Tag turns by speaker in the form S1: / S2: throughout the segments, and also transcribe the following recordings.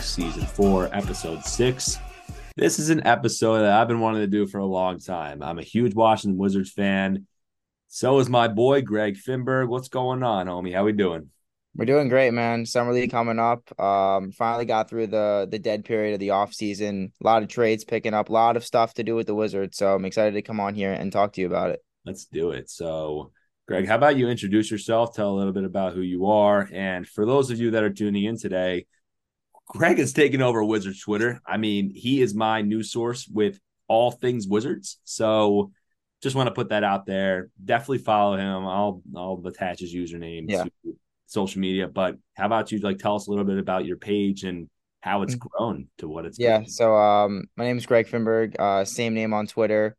S1: Season 4, Episode 6. This is an episode that I've been wanting to do for a long time. I'm a huge Washington Wizards fan. So is my boy, Greg Finberg. What's going on, homie? How we doing?
S2: We're doing great, man. Summer league coming up. Um, finally got through the the dead period of the off season. A lot of trades picking up, a lot of stuff to do with the Wizards. So I'm excited to come on here and talk to you about it.
S1: Let's do it. So, Greg, how about you introduce yourself, tell a little bit about who you are, and for those of you that are tuning in today, Greg has taken over Wizards Twitter. I mean, he is my news source with all things Wizards. So, just want to put that out there. Definitely follow him. I'll I'll attach his username
S2: yeah.
S1: to social media. But how about you like tell us a little bit about your page and how it's
S2: Mm-hmm.
S1: grown to what it's
S2: Yeah.
S1: been?
S2: So um, my name is Greg Finberg. Uh, same name on Twitter.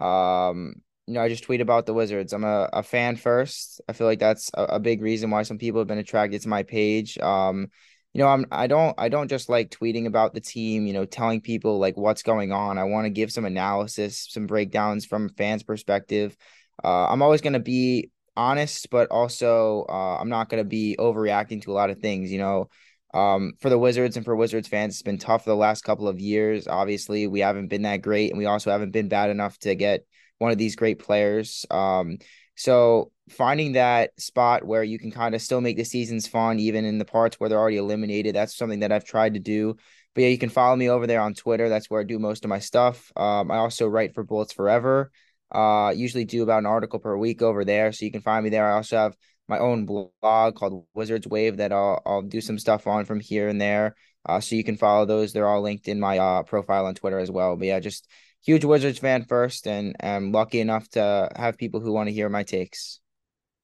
S2: Um, you know, I just tweet about the Wizards. I'm a, a fan first. I feel like that's a, a big reason why some people have been attracted to my page. Um, you know, I'm I don't I don't just like tweeting about the team, you know, telling people like what's going on. I want to give some analysis, some breakdowns from fans' perspective. Uh, I'm always going to be honest, but also uh, I'm not going to be overreacting to a lot of things. You know, um, for the Wizards and for Wizards fans, it's been tough for the last couple of years. Obviously, we haven't been that great, and we also haven't been bad enough to get one of these great players. Um, so finding that spot where you can kind of still make the seasons fun, even in the parts where they're already eliminated, that's something that I've tried to do. But yeah, you can follow me over there on Twitter. That's where I do most of my stuff. Um, I also write for Bullets Forever. Uh, usually do about an article per week over there, so you can find me there. I also have my own blog called Wizards Wave that I'll I'll do some stuff on from here and there. Uh, so you can follow those. They're all linked in my uh profile on Twitter as well. But yeah, just huge Wizards fan first, and I'm lucky enough to have people who want to hear my takes.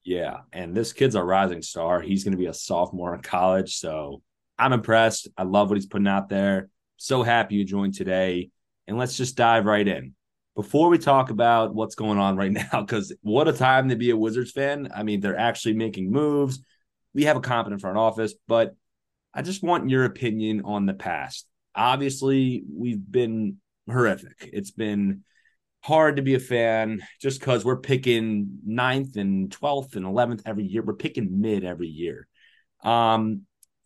S1: Yeah, and this kid's a rising star. He's going to be a sophomore in college, so I'm impressed. I love what he's putting out there. So happy you joined today, and let's just dive right in. Before we talk about what's going on right now, because what a time to be a Wizards fan. I mean, they're actually making moves. We have a competent front office, but I just want your opinion on the past. Obviously, we've been horrific. It's been hard to be a fan just because we're picking ninth and 12th and 11th every year. We're picking mid every year. Um,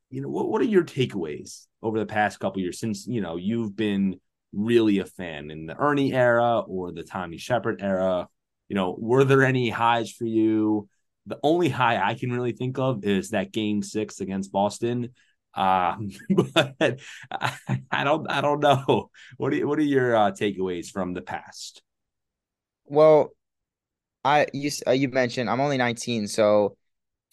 S1: you know, what, what are your takeaways over the past couple years since, you know, you've been really a fan in the Ernie era or the Tommy Sheppard era? You know, were there any highs for you? The only high I can really think of is that game six against Boston. Um, but I, I don't, I don't know. What are, what are your uh, takeaways from the past?
S2: Well, I you uh, you mentioned I'm only 19, so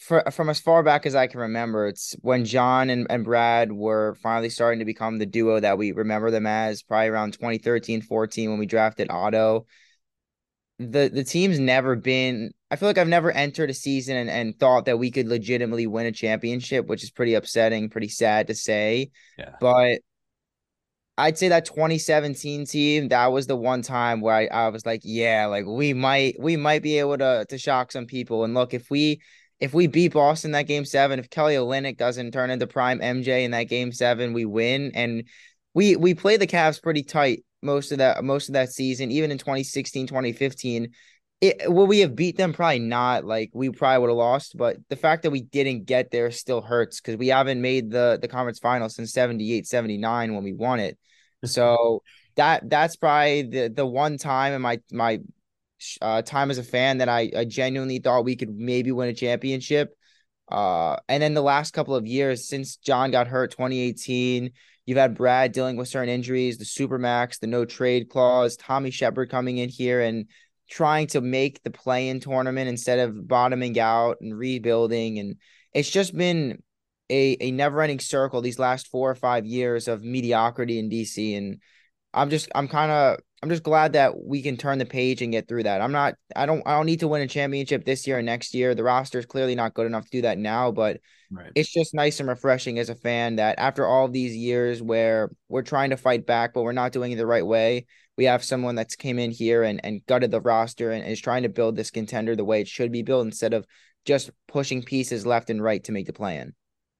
S2: for, from as far back as I can remember, it's when John and, and Brad were finally starting to become the duo that we remember them as, probably around 2013, 14 when we drafted Otto. The the team's never been I feel like I've never entered a season and, and thought that we could legitimately win a championship, which is pretty upsetting, pretty sad to say.
S1: Yeah.
S2: But I'd say that 2017 team, that was the one time where I, I was like, yeah, like we might we might be able to to shock some people. And look, if we if we beat Boston that game seven, if Kelly Olynyk doesn't turn into prime MJ in that game seven, we win. And we we play the Cavs pretty tight most of that most of that season, even in 2016, 2015. It, will we have beat them? Probably not. Like we probably would have lost, but the fact that we didn't get there still hurts because we haven't made the the conference final since 78, 79 when we won it. So that that's probably the the one time in my my uh, time as a fan that I, I genuinely thought we could maybe win a championship. Uh, and then the last couple of years since John got hurt, 2018, you've had Brad dealing with certain injuries, the supermax, the no trade clause, Tommy Sheppard coming in here and trying to make the play-in tournament instead of bottoming out and rebuilding, and it's just been a a never-ending circle these last four or five years of mediocrity in DC, and I'm just I'm kind of I'm just glad that we can turn the page and get through that. I'm not I don't I don't need to win a championship this year or next year. The roster is clearly not good enough to do that now, but
S1: Right.
S2: it's just nice and refreshing as a fan that after all these years where we're trying to fight back, but we're not doing it the right way, we have someone that's came in here and, and gutted the roster and is trying to build this contender the way it should be built instead of just pushing pieces left and right to make the plan.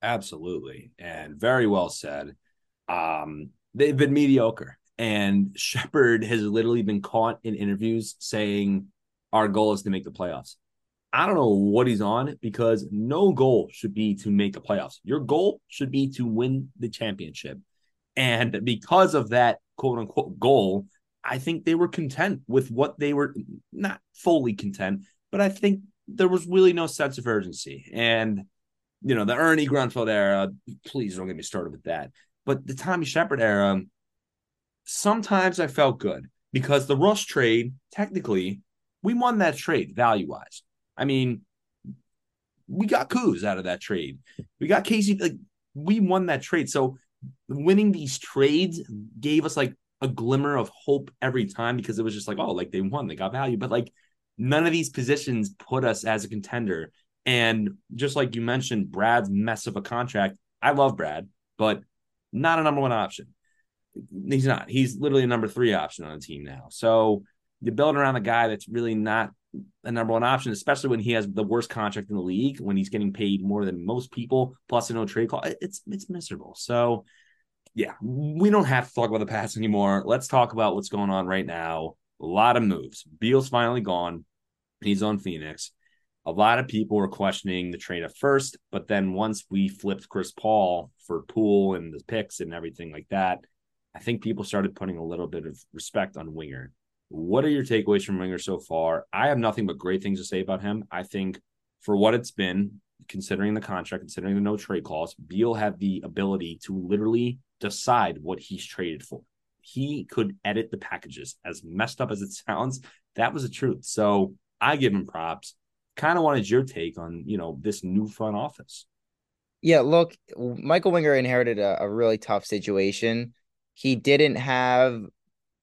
S1: Absolutely. And very well said. Um, they've been mediocre. And Sheppard has literally been caught in interviews saying our goal is to make the playoffs. I don't know what he's on because no goal should be to make the playoffs. Your goal should be to win the championship. And because of that quote unquote goal, I think they were content with what they were not fully content, but I think there was really no sense of urgency. And, you know, the Ernie Grunfeld era, please don't get me started with that. But the Tommy Sheppard era, sometimes I felt good because the Russ trade, technically, we won that trade value wise. I mean, we got Kuz out of that trade. We got Casey. Like we won that trade. So winning these trades gave us like a glimmer of hope every time because it was just like, oh, like they won, they got value. But like none of these positions put us as a contender. And just like you mentioned, Brad's mess of a contract. I love Brad, but not a number one option. He's not. He's literally a number three option on the team now. So you build around a guy that's really not a number one option, especially when he has the worst contract in the league, when he's getting paid more than most people, plus a no trade call. It's it's miserable. So yeah, we don't have to talk about the past anymore. Let's talk about what's going on right now. A lot of moves. Beal's finally gone. He's on Phoenix. A lot of people were questioning the trade at first, but then once we flipped Chris Paul for Poole and the picks and everything like that, I think people started putting a little bit of respect on Winger. What are your takeaways from Winger so far? I have nothing but great things to say about him. I think for what it's been, considering the contract, considering the no trade clause, Beal had the ability to literally decide what he's traded for. He could edit the packages. As messed up as it sounds, that was the truth. So I give him props. Kind of wanted your take on, you know, this new front office.
S2: Yeah, look, Michael Winger inherited a, a really tough situation. He didn't have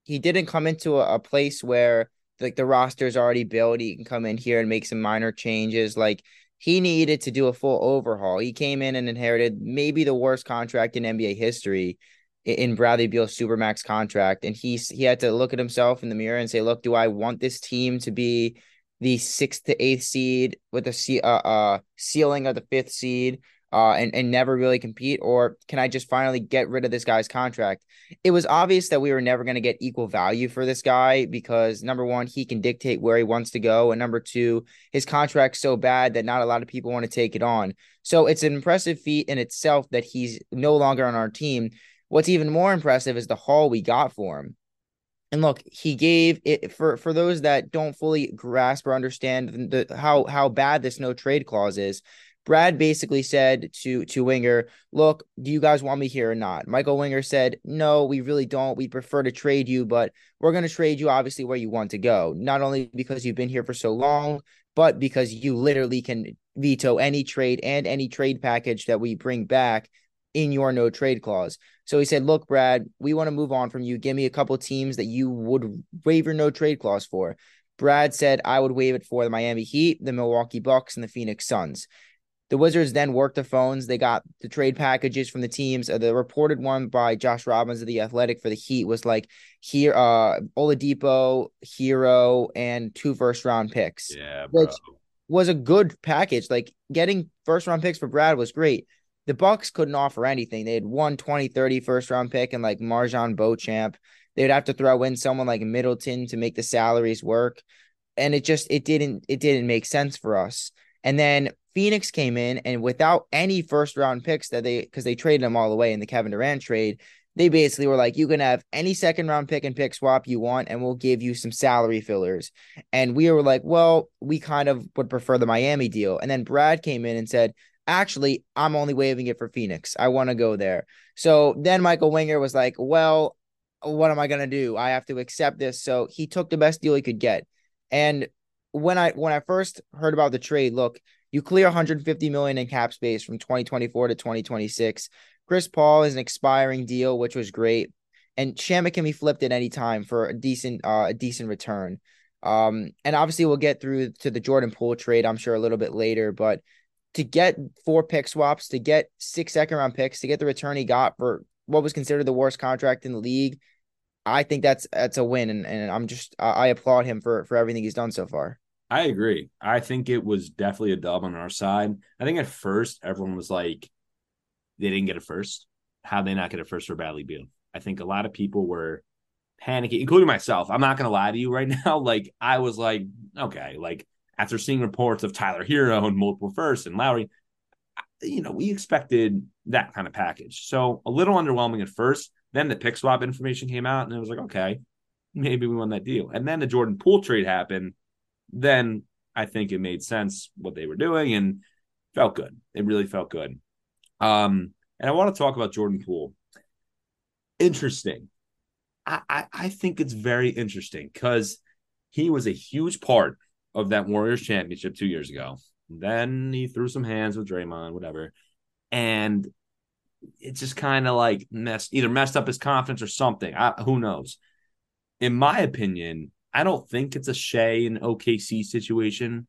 S2: he didn't come into a, a place where like the roster is already built. He can come in here and make some minor changes. Like he needed to do a full overhaul. He came in and inherited maybe the worst contract in NBA history in Bradley Beal's supermax contract, and he he had to look at himself in the mirror and say, "Look, do I want this team to be the sixth to eighth seed with a uh, uh, ceiling of the fifth seed?" Uh, and, and never really compete? Or can I just finally get rid of this guy's contract? It was obvious that we were never going to get equal value for this guy because number one, he can dictate where he wants to go. And number two, his contract's so bad that not a lot of people want to take it on. So it's an impressive feat in itself that he's no longer on our team. What's even more impressive is the haul we got for him. And look, he gave it for for those that don't fully grasp or understand the, how how bad this no trade clause is. Brad basically said to to Winger, "Look, do you guys want me here or not?" Michael Winger said, "No, we really don't. We prefer to trade you, but we're going to trade you obviously where you want to go. Not only because you've been here for so long, but because you literally can veto any trade and any trade package that we bring back in your no trade clause." So he said, "Look, Brad, we want to move on from you. Give me a couple teams that you would waive your no trade clause for." Brad said, "I would waive it for the Miami Heat, the Milwaukee Bucks, and the Phoenix Suns." The Wizards then worked the phones. They got the trade packages from the teams. Uh, the reported one by Josh Robbins of the Athletic for the Heat was like here, uh, Oladipo, Herro, and two first round picks.
S1: Yeah, bro. which
S2: was a good package. Like getting first round picks for Brad was great. The Bucks couldn't offer anything. They had one 20, 30 first round pick and like MarJon Beauchamp. They'd have to throw in someone like Middleton to make the salaries work. And it just it didn't it didn't make sense for us. And then Phoenix came in and without any first round picks that they because they traded them all away in the Kevin Durant trade, they basically were like, you can have any second round pick and pick swap you want, and we'll give you some salary fillers. And we were like, well, we kind of would prefer the Miami deal. And then Brad came in and said, actually, I'm only waiving it for Phoenix. I want to go there. So then Michael Winger was like, well, what am I gonna do? I have to accept this. So he took the best deal he could get. And when I when I first heard about the trade, look, you clear 150 million in cap space from 2024 to 2026. Chris Paul is an expiring deal, which was great, and Shamet can be flipped at any time for a decent uh, a decent return. Um, and obviously we'll get through to the Jordan Poole trade, I'm sure a little bit later, but to get four pick swaps, to get six second round picks, to get the return he got for what was considered the worst contract in the league, I think that's that's a win, and, and I'm just I applaud him for for everything he's done so far.
S1: I agree. I think it was definitely a dub on our side. I think at first everyone was like, they didn't get a first. How they not get a first for Bradley Beal? I think a lot of people were panicking, including myself. I'm not gonna lie to you right now. Like I was like, okay, like after seeing reports of Tyler Herro and multiple firsts and Lowry, you know, we expected that kind of package. So a little underwhelming at first. Then the pick swap information came out, and it was like, okay, maybe we won that deal. And then the Jordan Poole trade happened. Then I think it made sense what they were doing and felt good. It really felt good. Um, and I want to talk about Jordan Poole. Interesting. I, I, I think it's very interesting because he was a huge part of that Warriors championship two years ago. Then he threw some hands with Draymond, whatever. And it just kind of like messed either messed up his confidence or something. I, who knows? In my opinion, I don't think it's a Shai and OKC situation,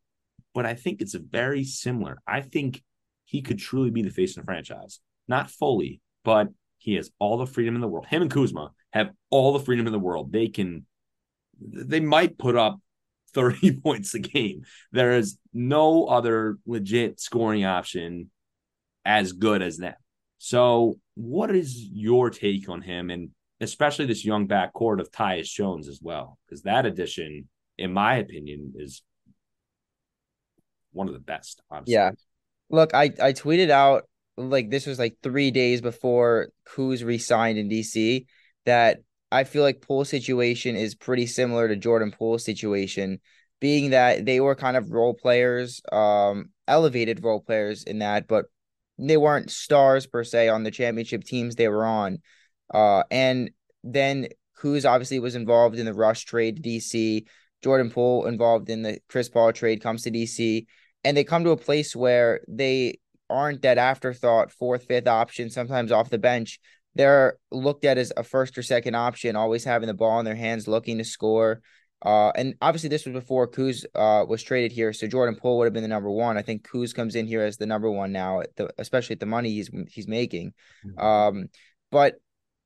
S1: but I think it's very similar. I think he could truly be the face of the franchise. Not fully, but he has all the freedom in the world. Him and Kuzma have all the freedom in the world. They can, they might put up 30 points a game. There is no other legit scoring option as good as them. So, what is your take on him and especially this young backcourt of Tyus Jones as well? Because that addition, in my opinion, is one of the best.
S2: Yeah. Look, I, I tweeted out like this was like three days before Kuz re-signed in DC that I feel like Poole's situation is pretty similar to Jordan Poole's situation, being that they were kind of role players, um, elevated role players in that, but they weren't stars per se on the championship teams they were on. Uh, and then Kuz obviously was involved in the Russ trade to DC. Jordan Poole involved in the Chris Paul trade comes to DC, and they come to a place where they aren't that afterthought fourth, fifth option, sometimes off the bench, they're looked at as a first or second option, always having the ball in their hands, looking to score. Uh, and obviously this was before Kuz uh, was traded here, so Jordan Poole would have been the number one. I think Kuz comes in here as the number one now, at the, especially at the money he's he's making. Mm-hmm. Um, but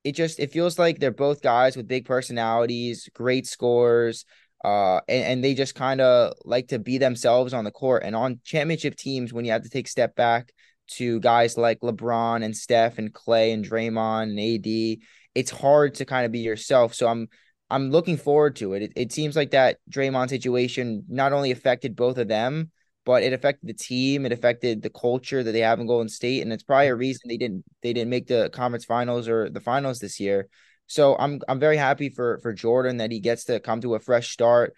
S2: it just it feels like they're both guys with big personalities, great scores, uh, and, and they just kind of like to be themselves on the court. And on championship teams, when you have to take step back to guys like LeBron and Steph and Clay and Draymond and AD, it's hard to kind of be yourself. So I'm I'm looking forward to it. it. It seems like that Draymond situation not only affected both of them, but it affected the team. It affected the culture that they have in Golden State, and it's probably a reason they didn't they didn't make the conference finals or the finals this year. So I'm I'm very happy for for Jordan that he gets to come to a fresh start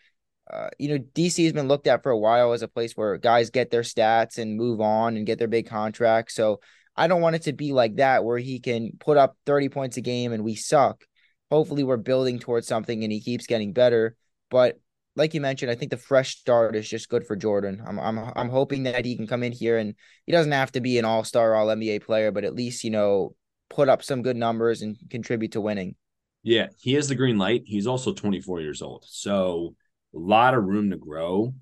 S2: uh, you know, DC has been looked at for a while as a place where guys get their stats and move on and get their big contracts. So I don't want it to be like that where he can put up 30 points a game and we suck. Hopefully, we're building towards something and he keeps getting better. But like you mentioned, I think the fresh start is just good for Jordan. I'm I'm I'm hoping that he can come in here and he doesn't have to be an all star, all NBA player, but at least you know put up some good numbers and contribute to winning.
S1: Yeah, he has the green light. He's also 24 years old, so a lot of room to grow.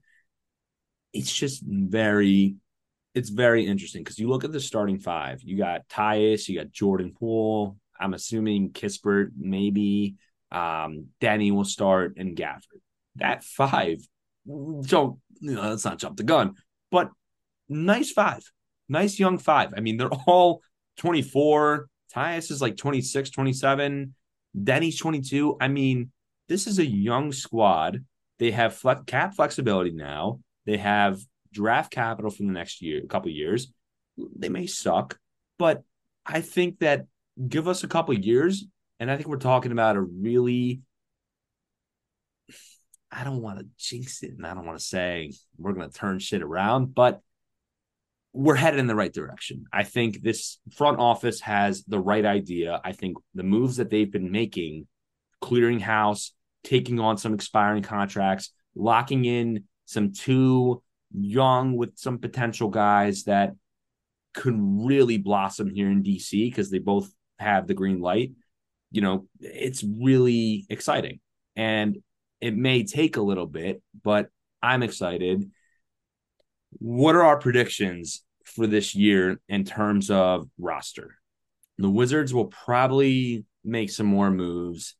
S1: It's just very, it's very interesting because you look at the starting five. You got Tyus, you got Jordan Poole. I'm assuming Kispert, maybe um, Deni will start, and Gafford. That five, so you know, let's not jump the gun, but nice five, nice young five. I mean, they're all 24. Tyus is like 26, 27. Deni's 22. I mean, this is a young squad they have cap flexibility now. They have draft capital for the next year, a couple years. They may suck, but I think that give us a couple years, and I think we're talking about a really. I don't want to jinx it, and I don't want to say we're going to turn shit around, but we're headed in the right direction. I think this front office has the right idea. I think the moves that they've been making, clearing house, taking on some expiring contracts, locking in some two young with some potential guys that could really blossom here in DC because they both have the green light. You know, it's really exciting. And it may take a little bit, but I'm excited. What are our predictions for this year in terms of roster? The Wizards will probably make some more moves.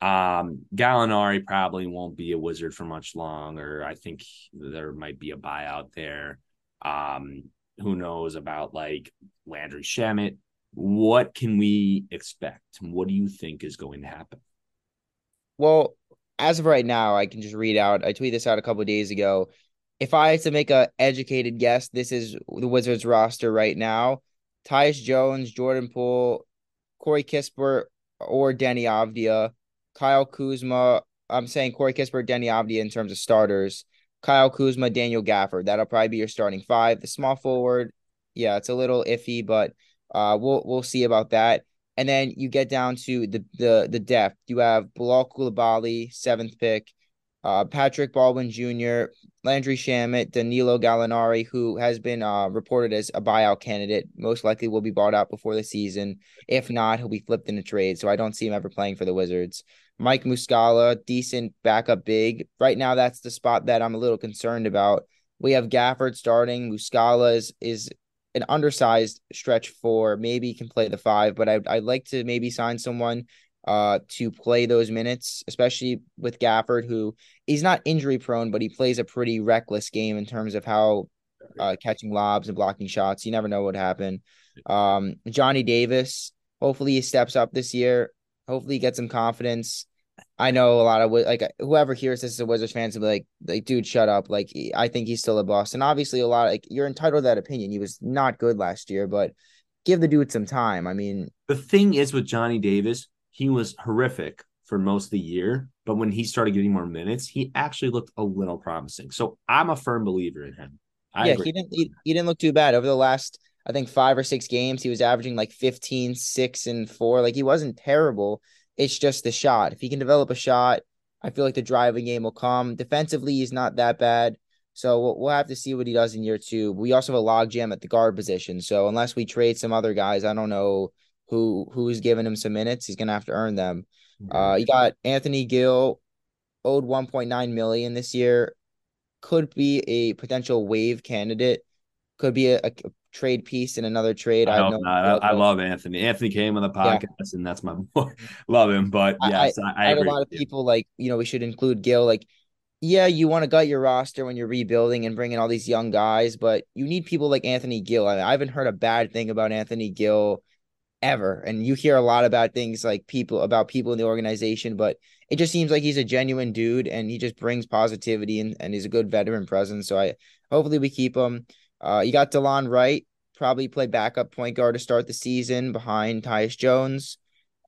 S1: Um, Gallinari probably won't be a wizard for much longer. I think there might be a buyout there. Um, who knows about like Landry Shamet? What can we expect? What do you think is going to happen?
S2: Well, as of right now, I can just read out. I tweeted this out a couple days ago. if I had to make a educated guess, this is the Wizards roster right now. Tyus Jones, Jordan Poole, Corey Kispert, or Deni Avdija, Kyle Kuzma. I'm saying Corey Kispert, Deni Avdija in terms of starters. Kyle Kuzma, Daniel Gafford. That'll probably be your starting five. The small forward, yeah, it's a little iffy, but uh, we'll we'll see about that. And then you get down to the the the depth. You have Bilal Coulibaly, seventh pick, uh, Patrick Baldwin Jr., Landry Shamet, Danilo Gallinari, who has been uh, reported as a buyout candidate, most likely will be bought out before the season. If not, he'll be flipped in a trade. So I don't see him ever playing for the Wizards. Mike Muscala, decent backup big. Right now, that's the spot that I'm a little concerned about. We have Gafford starting. Muscala is, is an undersized stretch four. Maybe can play the five, but I'd, I'd like to maybe sign someone uh, to play those minutes, especially with Gafford, who is not injury prone, but he plays a pretty reckless game in terms of how uh, catching lobs and blocking shots. You never know what happen. Um, Johnny Davis, hopefully he steps up this year. Hopefully he gets some confidence. I know a lot of like whoever hears this is a Wizards fans will be like, like, dude, shut up. Like, I think he's still a boss. And obviously, a lot of, like you're entitled to that opinion. He was not good last year, but give the dude some time. I mean,
S1: the thing is with Johnny Davis, he was horrific for most of the year, but when he started getting more minutes, he actually looked a little promising. So I'm a firm believer in him.
S2: I yeah, agree. he didn't he, he didn't look too bad over the last I think five or six games. He was averaging like 15, 6, and 4. Like he wasn't terrible. It's just the shot. If he can develop a shot, I feel like the driving game will come. Defensively, he's not that bad. So we'll, we'll have to see what he does in year two. We also have a logjam at the guard position. So unless we trade some other guys, I don't know who who's giving him some minutes. He's gonna have to earn them. Mm-hmm. Uh, you got Anthony Gill, owed 1.9 million this year. Could be a potential waive candidate. Could be a, a trade piece in another trade.
S1: I, I, I, I love Anthony. Anthony came on the podcast, yeah. and that's my boy. love him, but yes, I
S2: agree. A lot of people like you know we should include Gill. Like, yeah, you want to gut your roster when you're rebuilding and bringing all these young guys, but you need people like Anthony Gill. I, I haven't heard a bad thing about Anthony Gill ever. And you hear a lot about things like people about people in the organization, but it just seems like he's a genuine dude and he just brings positivity and, and he's a good veteran presence. So I hopefully we keep him. Uh, you got Delon Wright, probably play backup point guard to start the season behind Tyus Jones.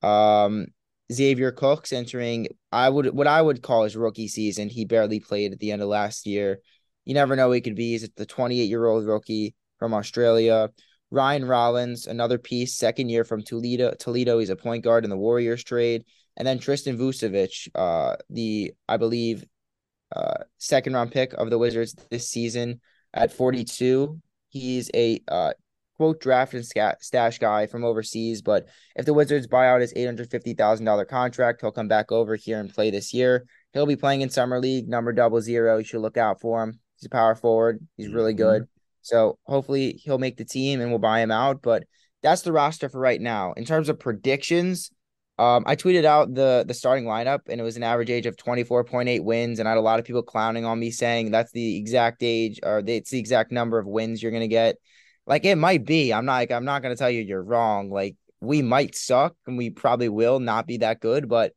S2: Um, Xavier Cooks entering I would what I would call his rookie season. He barely played at the end of last year. You never know he could be. He's the 28 year old rookie from Australia. Ryan Rollins, another piece, second year from Toledo. Toledo, he's a point guard in the Warriors trade, and then Tristan Vukcevic, uh, the I believe, uh, second round pick of the Wizards this season at 42. He's a uh, quote draft and stash guy from overseas, but if the Wizards buy out his $850,000 contract, he'll come back over here and play this year. He'll be playing in summer league, number double zero. You should look out for him. He's a power forward. He's really mm-hmm. good. So hopefully he'll make the team and we'll buy him out. But that's the roster for right now. In terms of predictions, um, I tweeted out the the starting lineup and it was an average age of 24.8 wins. And I had a lot of people clowning on me saying that's the exact age or it's the exact number of wins you're gonna get. Like it might be. I'm not like I'm not gonna tell you you're wrong. Like we might suck and we probably will not be that good, but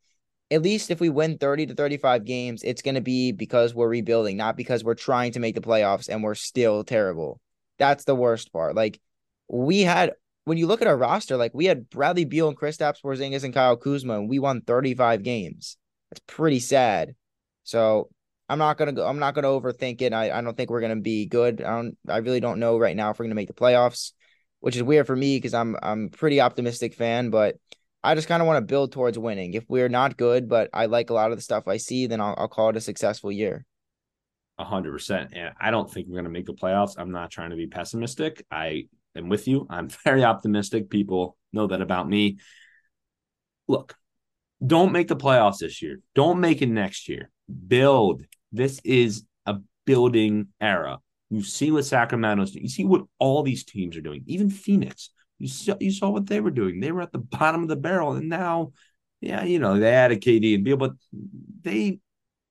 S2: at least if we win 30 to 35 games, it's to be because we're rebuilding, not because we're trying to make the playoffs and we're still terrible. That's the worst part. Like we had when you look at our roster, like we had Bradley Beal and Kristaps Porzingis and Kyle Kuzma, and we won 35 games. That's pretty sad. So I'm not gonna go. I'm not gonna overthink it. I, I don't think we're gonna be good. I don't. I really don't know right now if we're gonna make the playoffs, which is weird for me because I'm I'm pretty optimistic fan, but I just kind of want to build towards winning. If we're not good, but I like a lot of the stuff I see, then I'll, I'll call it a successful year.
S1: A hundred percent. And I don't think we're to make the playoffs. I'm not trying to be pessimistic. I am with you. I'm very optimistic. People know that about me. Look, don't make the playoffs this year. Don't make it next year. Build. This is a building era. You see what Sacramento's doing. You see what all these teams are doing. Even Phoenix. You saw, you saw what they were doing. They were at the bottom of the barrel, and now, yeah, you know, they added KD and Beal, but they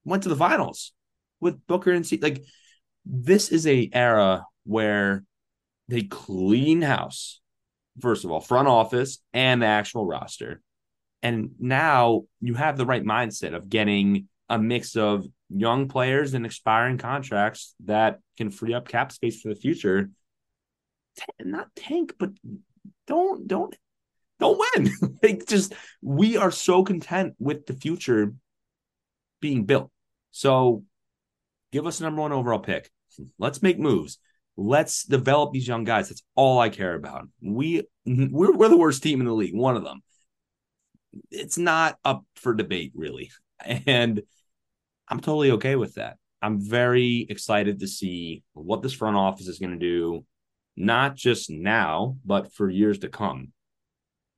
S1: went to the finals with Booker and C. Like this is a era where they clean house. First of all, front office and the actual roster. And now you have the right mindset of getting a mix of young players and expiring contracts that can free up cap space for the future. Not tank, but don't don't don't win. like just we are so content with the future being built. So give us number one overall pick. Let's make moves. Let's develop these young guys. That's all I care about. We we're, we're the worst team in the league, one of them. It's not up for debate, really. And I'm totally okay with that. I'm very excited to see what this front office is going to do, not just now, but for years to come.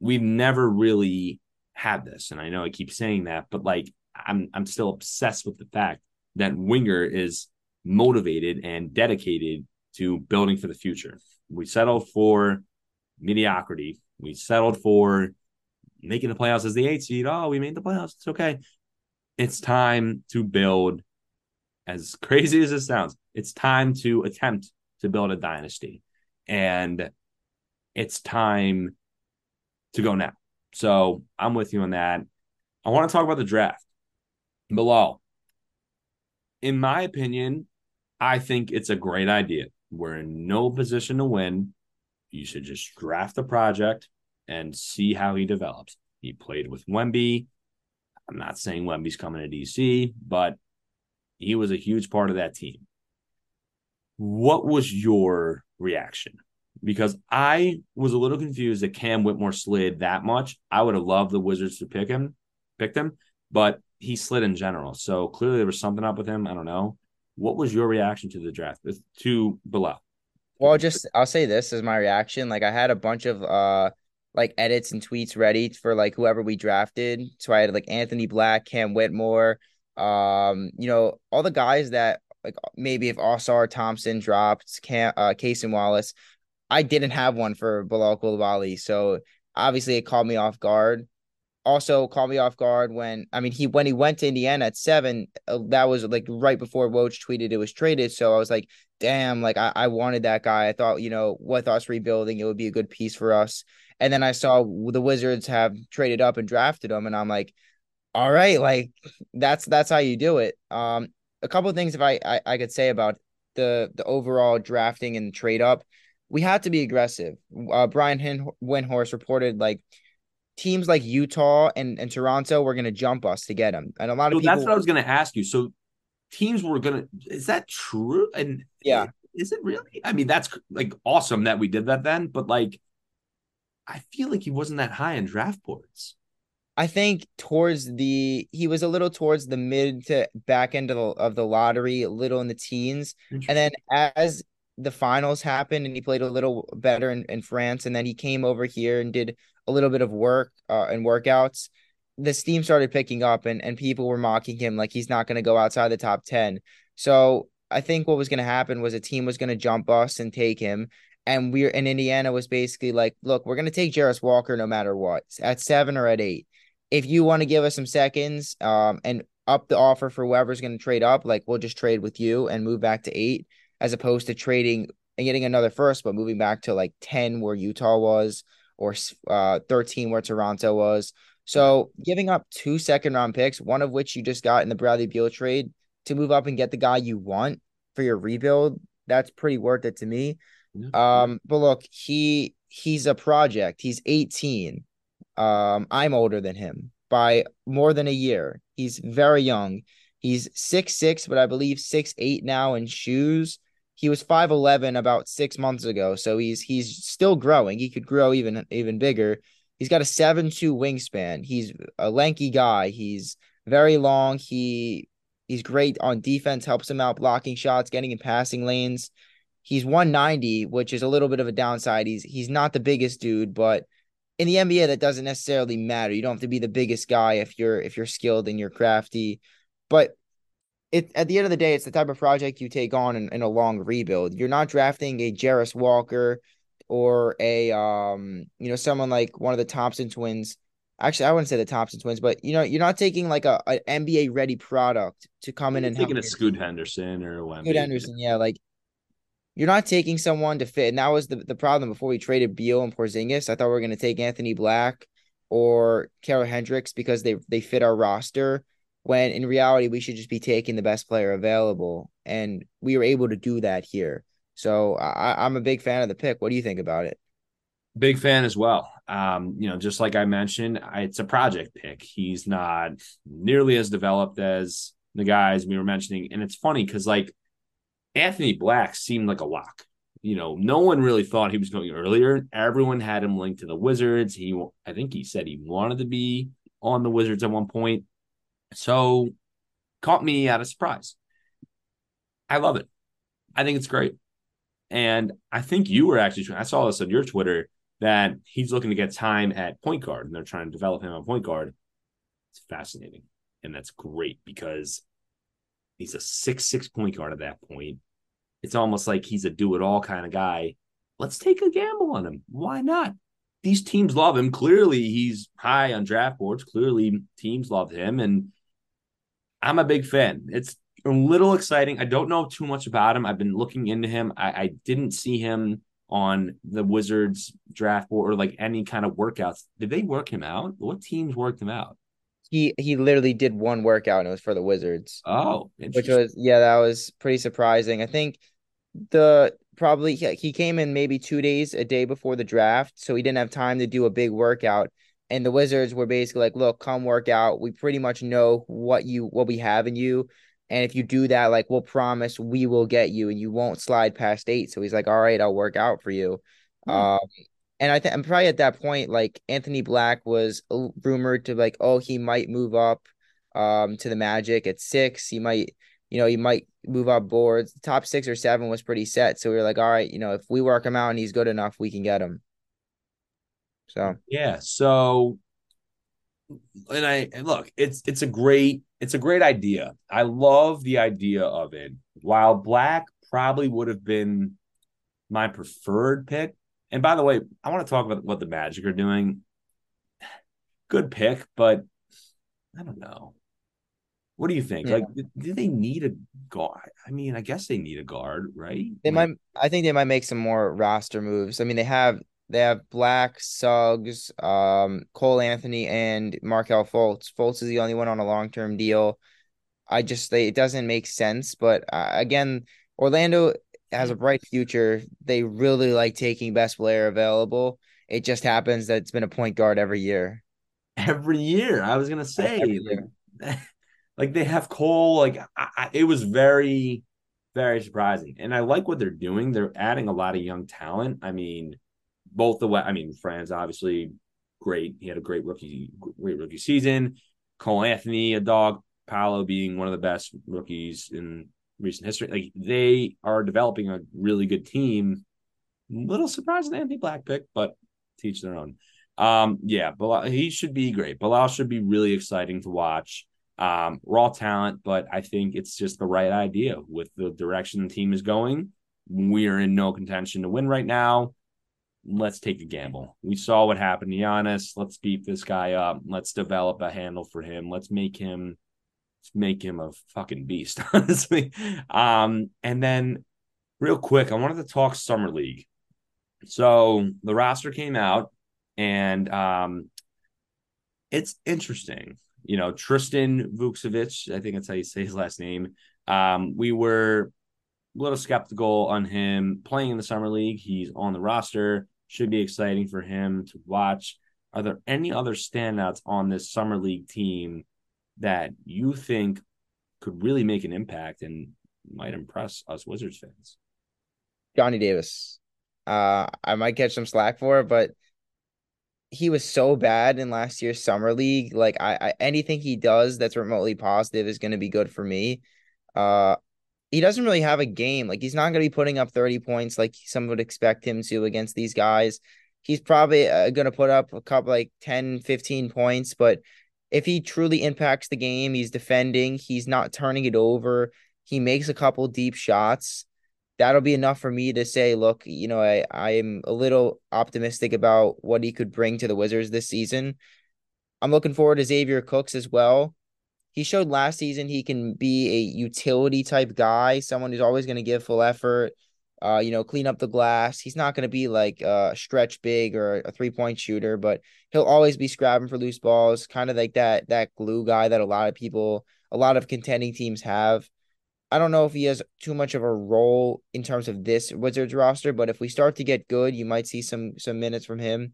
S1: We've never really had this, and I know I keep saying that, but like I'm I'm still obsessed with the fact that Winger is motivated and dedicated to building for the future. We settled for mediocrity. We settled for making the playoffs as the eight seed. Oh, we made the playoffs. It's okay. It's time to build, as crazy as it sounds, it's time to attempt to build a dynasty. And it's time to go now. So I'm with you on that. I want to talk about the draft. Bilal, in my opinion, I think it's a great idea. We're in no position to win. You should just draft the project and see how he develops. He played with Wemby. I'm not saying Wemby's coming to DC, but he was a huge part of that team. What was your reaction? Because I was a little confused that Cam Whitmore slid that much. I would have loved the Wizards to pick him, picked him, but he slid in general. So clearly there was something up with him. I don't know. What was your reaction to the draft to Bilal?
S2: Well, just I'll say this as my reaction. Like I had a bunch of uh like edits and tweets ready for like whoever we drafted. So I had like Anthony Black, Cam Whitmore, um, you know, all the guys that like maybe if Ausar Thompson dropped, Cam uh Cason Wallace. I didn't have one for Bilal Coulibaly. So obviously it caught me off guard also caught me off guard when I mean he when he went to Indiana at seven, uh, that was like right before Woj tweeted it was traded. So I was like, damn, like I, I wanted that guy. I thought, you know, with us rebuilding, it would be a good piece for us. And then I saw the Wizards have traded up and drafted him, and I'm like, all right, like that's that's how you do it. Um, a couple of things if I, I I could say about the the overall drafting and trade up, we had to be aggressive. Uh, Brian Windhorst reported like teams like Utah and, and Toronto were going to jump us to get him. And a lot of people.
S1: That's what I was going to ask you. So teams were going to. Is that true? And
S2: yeah,
S1: is it really? I mean, that's like awesome that we did that then, but like, I feel like he wasn't that high in draft boards.
S2: I think towards the he was a little towards the mid to back end of the, of the lottery, a little in the teens, and then as the finals happened and he played a little better in, in France, and then he came over here and did a little bit of work uh, and workouts, the steam started picking up and, and people were mocking him like he's not going to go outside the top 10. So I think what was going to happen was a team was going to jump us and take him. And we're in Indiana was basically like, look, we're going to take Jarace Walker no matter what at seven or at eight. If you want to give us some seconds um, and up the offer for whoever's going to trade up, like we'll just trade with you and move back to eight as opposed to trading and getting another first, but moving back to like 10 where Utah was or uh, 13 where Toronto was. So giving up two second round picks, one of which you just got in the Bradley Beal trade to move up and get the guy you want for your rebuild, that's pretty worth it to me. Um, but look, he he's a project. He's 18. Um, I'm older than him by more than a year. He's very young. He's six six, but I believe six eight now in shoes. He was 5'11 about six months ago. So he's he's still growing. He could grow even even bigger. He's got a 7'2 wingspan. He's a lanky guy. He's very long. He he's great on defense, helps him out blocking shots, getting in passing lanes. He's 190, which is a little bit of a downside. He's he's not the biggest dude, but in the NBA that doesn't necessarily matter. You don't have to be the biggest guy if you're if you're skilled and you're crafty. But it at the end of the day, it's the type of project you take on in, in a long rebuild. You're not drafting a Jarace Walker or a um, you know, someone like one of the Thompson twins. Actually, I wouldn't say the Thompson twins, but you know, you're not taking like a an NBA ready product to come in and
S1: taking a Scoot Henderson or
S2: Wemby. Scoot Henderson, yeah, like you're not taking someone to fit. And that was the, the problem before we traded Beal and Porzingis. I thought we were going to take Anthony Black or Carol Hendricks because they they fit our roster when in reality we should just be taking the best player available. And we were able to do that here. So I, I'm a big fan of the pick. What do you think about it?
S1: Big fan as well. Um, you know, just like I mentioned, it's a project pick. He's not nearly as developed as the guys we were mentioning. And it's funny because like Anthony Black seemed like a lock. You know, no one really thought he was going earlier. Everyone had him linked to the Wizards. He, I think he said he wanted to be on the Wizards at one point. So caught me at a surprise. I love it. I think it's great. And I think you were actually, I saw this on your Twitter that he's looking to get time at point guard and they're trying to develop him on point guard. It's fascinating. And that's great because he's a six six point guard at that point. It's almost like he's a do it all kind of guy. Let's take a gamble on him. Why not? These teams love him. Clearly, he's high on draft boards. Clearly, teams love him. And I'm a big fan. It's a little exciting. I don't know too much about him. I've been looking into him. I, I didn't see him on the Wizards draft board or like any kind of workouts. Did they work him out? What teams worked him out?
S2: He he literally did one workout and it was for the Wizards.
S1: Oh,
S2: which was yeah, that was pretty surprising. I think the probably he came in maybe two days a day before the draft, so he didn't have time to do a big workout. And the Wizards were basically like, "Look, come work out. We pretty much know what you what we have in you." And if you do that, like we'll promise we will get you and you won't slide past eight. So he's like, all right, I'll work out for you. Hmm. Um, and I think I'm probably at that point, like Anthony Black was rumored to like, oh, he might move up um to the Magic at six. He might, you know, he might move up boards. Top six or seven was pretty set. So we were like, all right, you know, if we work him out and he's good enough, we can get him. So
S1: yeah. So and I and look, it's it's a great it's a great idea. I love the idea of it. While Black probably would have been my preferred pick. And by the way, I want to talk about what the Magic are doing. Good pick, but I don't know. What do you think? Yeah. Like, do they need a guard? I mean, I guess they need a guard, right?
S2: They
S1: like,
S2: might. I think they might make some more roster moves. I mean, they have they have Black, Suggs, um, Cole Anthony, and Markelle Fultz. Fultz is the only one on a long term deal. I just they, it doesn't make sense. But uh, again, Orlando has a bright future. They really like taking best player available. It just happens that it's been a point guard every year.
S1: Every year, I was gonna say, like, like, they have Cole. Like I, I, it was very, very surprising, and I like what they're doing. They're adding a lot of young talent. I mean, both the way. I mean, Franz obviously great. He had a great rookie, great rookie season. Cole Anthony, a dog. Paolo being one of the best rookies in recent history. Like they are developing a really good team. Little surprised at Anthony Black pick, but teach their own. Um, yeah, Bilal, he should be great. Bilal should be really exciting to watch. Um, raw talent, but I think it's just the right idea with the direction the team is going. We're in no contention to win right now let's take a gamble. We saw what happened to Giannis. Let's beat this guy up. Let's develop a handle for him. Let's make him let's make him a fucking beast, honestly. Um, and then real quick, I wanted to talk summer league. So the roster came out and um it's interesting. You know, Tristan Vukcevic, I think that's how you say his last name. Um, we were a little skeptical on him playing in the summer league. He's on the roster should be exciting for him to watch. Are there any other standouts on this summer league team that you think could really make an impact and might impress us Wizards fans?
S2: Johnny Davis. Uh, I might catch some slack for it, but he was so bad in last year's summer league. Like I, I anything he does that's remotely positive is going to be good for me. Uh, he doesn't really have a game. Like he's not going to be putting up 30 points like some would expect him to against these guys. He's probably uh, going to put up a couple like 10, 15 points, but if he truly impacts the game, he's defending, he's not turning it over, he makes a couple deep shots. That'll be enough for me to say, look, you know, I I am a little optimistic about what he could bring to the Wizards this season. I'm looking forward to Xavier Cooks as well he showed last season he can be a utility type guy, someone who's always going to give full effort. uh, you know, clean up the glass. He's not going to be like a stretch big or a three point shooter, but he'll always be scrapping for loose balls, kind of like that that glue guy that a lot of people, a lot of contending teams have. I don't know if he has too much of a role in terms of this Wizards roster, but if we start to get good, you might see some some minutes from him.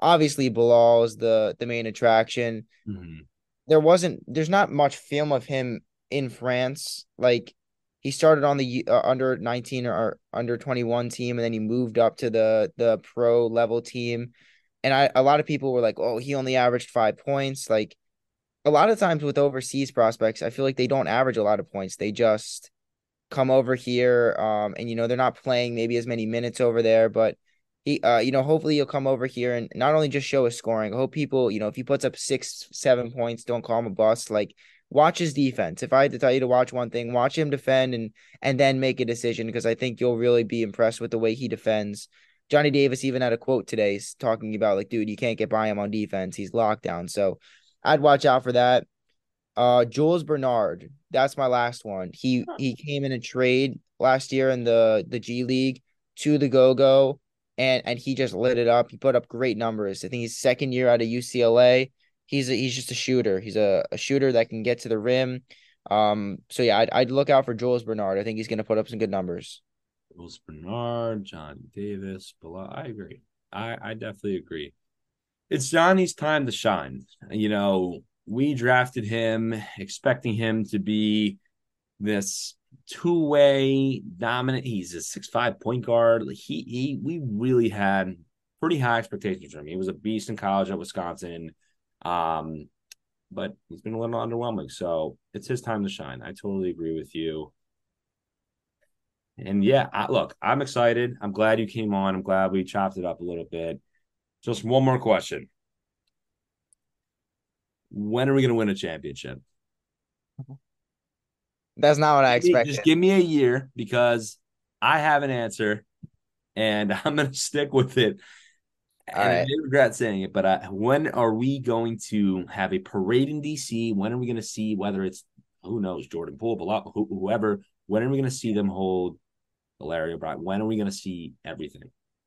S2: Obviously, Bilal is the the main attraction. Mm-hmm. There wasn't, there's not much film of him in France. Like he started on the uh, under 19 or under 21 team and then he moved up to the the pro level team. And I a lot of people were like oh he only averaged 5 points. Like a lot of times with overseas prospects I feel like they don't average a lot of points. They just come over here um and you know they're not playing maybe as many minutes over there but he uh you know hopefully he'll come over here and not only just show his scoring I hope people you know if he puts up 6 7 points don't call him a bust like watch his defense. If I had to tell you to watch one thing, watch him defend and and then make a decision because I think you'll really be impressed with the way he defends. Johnny Davis even had a quote today talking about like, dude, you can't get by him on defense. He's locked down. So I'd watch out for that. Uh Jules Bernard, that's my last one. He he came in a trade last year in the the G League to the Go Go and and he just lit it up. He put up great numbers. I think he's second year out of UCLA he's a, he's just a shooter. He's a, a shooter that can get to the rim. Um, so yeah, I'd, I'd look out for Jules Bernard. I think he's going to put up some good numbers.
S1: Jules Bernard, John Davis, Bilal. I agree. I, I definitely agree. It's Johnny's time to shine. You know, we drafted him expecting him to be this two-way dominant. He's a six-five point guard. He he we really had pretty high expectations for him. He was a beast in college at Wisconsin. Um, but he's been a little underwhelming. So it's his time to shine. I totally agree with you. And yeah, I, look, I'm excited. I'm glad you came on. I'm glad we chopped it up a little bit. Just one more question. When are we going to win a championship?
S2: That's not what I expected.
S1: Just give me a year because I have an answer and I'm going to stick with it and right. I regret saying it, but uh, when are we going to have a parade in DC? When are we going to see whether it's who knows Jordan Poole, but whoever? When are we going to see them hold Larry O'Brien? When are we going to see everything?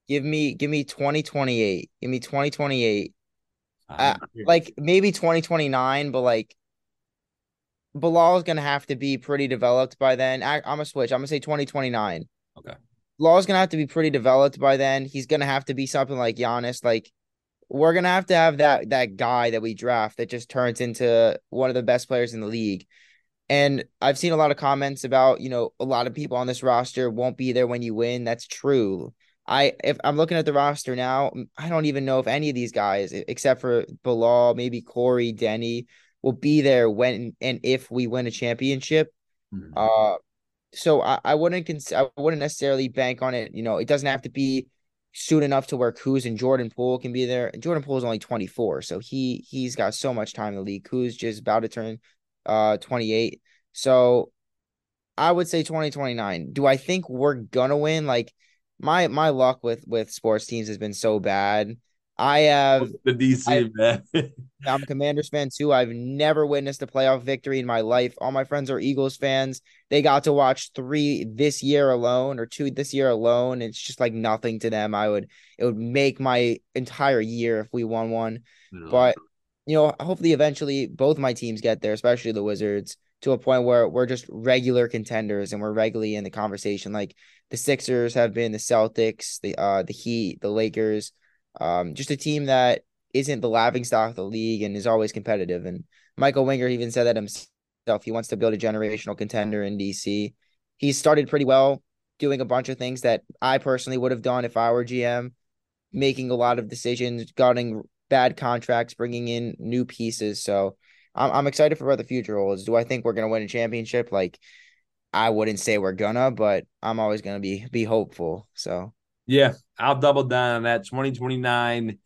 S2: Give me, give me twenty twenty eight. Give me twenty twenty eight. Uh, like maybe twenty twenty nine, but like Bilal is going to have to be pretty developed by then. I, am gonna switch. I'm gonna say twenty twenty nine.
S1: Okay.
S2: is gonna have to be pretty developed by then. He's gonna have to be something like Giannis. Like we're gonna have to have that that guy that we draft that just turns into one of the best players in the league. And I've seen a lot of comments about, you know, a lot of people on this roster won't be there when you win. That's true. I if I'm looking at the roster now, I don't even know if any of these guys, except for Bilal, maybe Corey, Deni, will be there when and if we win a championship. Mm-hmm. Uh so I, I wouldn't cons- I wouldn't necessarily bank on it. You know, it doesn't have to be soon enough to where Kuz and Jordan Poole can be there. Jordan Poole is only 24, so he he's got so much time in the league. Kuz just about to turn uh 28. So I would say 2029. Do I think we're gonna win? Like my my luck with with sports teams has been so bad. I have
S1: the DC I, man.
S2: I'm a Commanders fan too. I've never witnessed a playoff victory in my life. All my friends are Eagles fans. They got to watch three this year alone or two this year alone. It's just like nothing to them. I would it would make my entire year if we won one. No. But you know, hopefully eventually both my teams get there, especially the Wizards, to a point where we're just regular contenders and we're regularly in the conversation. Like the Sixers have been, the Celtics, the uh the Heat, the Lakers um, just a team that isn't the laughing stock of the league and is always competitive. And Michael Winger even said that himself. He wants to build a generational contender in DC. He started pretty well, doing a bunch of things that I personally would have done if I were GM, making a lot of decisions, getting bad contracts, bringing in new pieces. So I'm I'm excited for what the future holds. Do I think we're gonna win a championship? Like I wouldn't say we're gonna, but I'm always gonna be be hopeful. So
S1: yeah, I'll double down on that. 2029.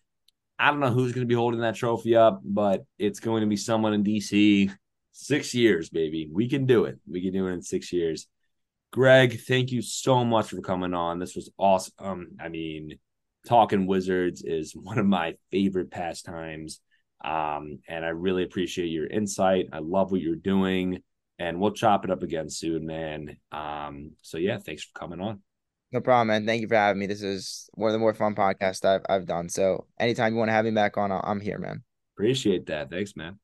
S1: I don't know who's going to be holding that trophy up, but it's going to be someone in DC. Six years, baby. We can do it. We can do it in six years. Greg, thank you so much for coming on. This was awesome. I mean, talking Wizards is one of my favorite pastimes. Um, and I really appreciate your insight. I love what you're doing, and we'll chop it up again soon, man. Um, so yeah, thanks for coming on.
S2: No problem, man. Thank you for having me. This is one of the more fun podcasts I've I've done. So anytime you want to have me back on, I'm here, man.
S1: Appreciate that. Thanks, man.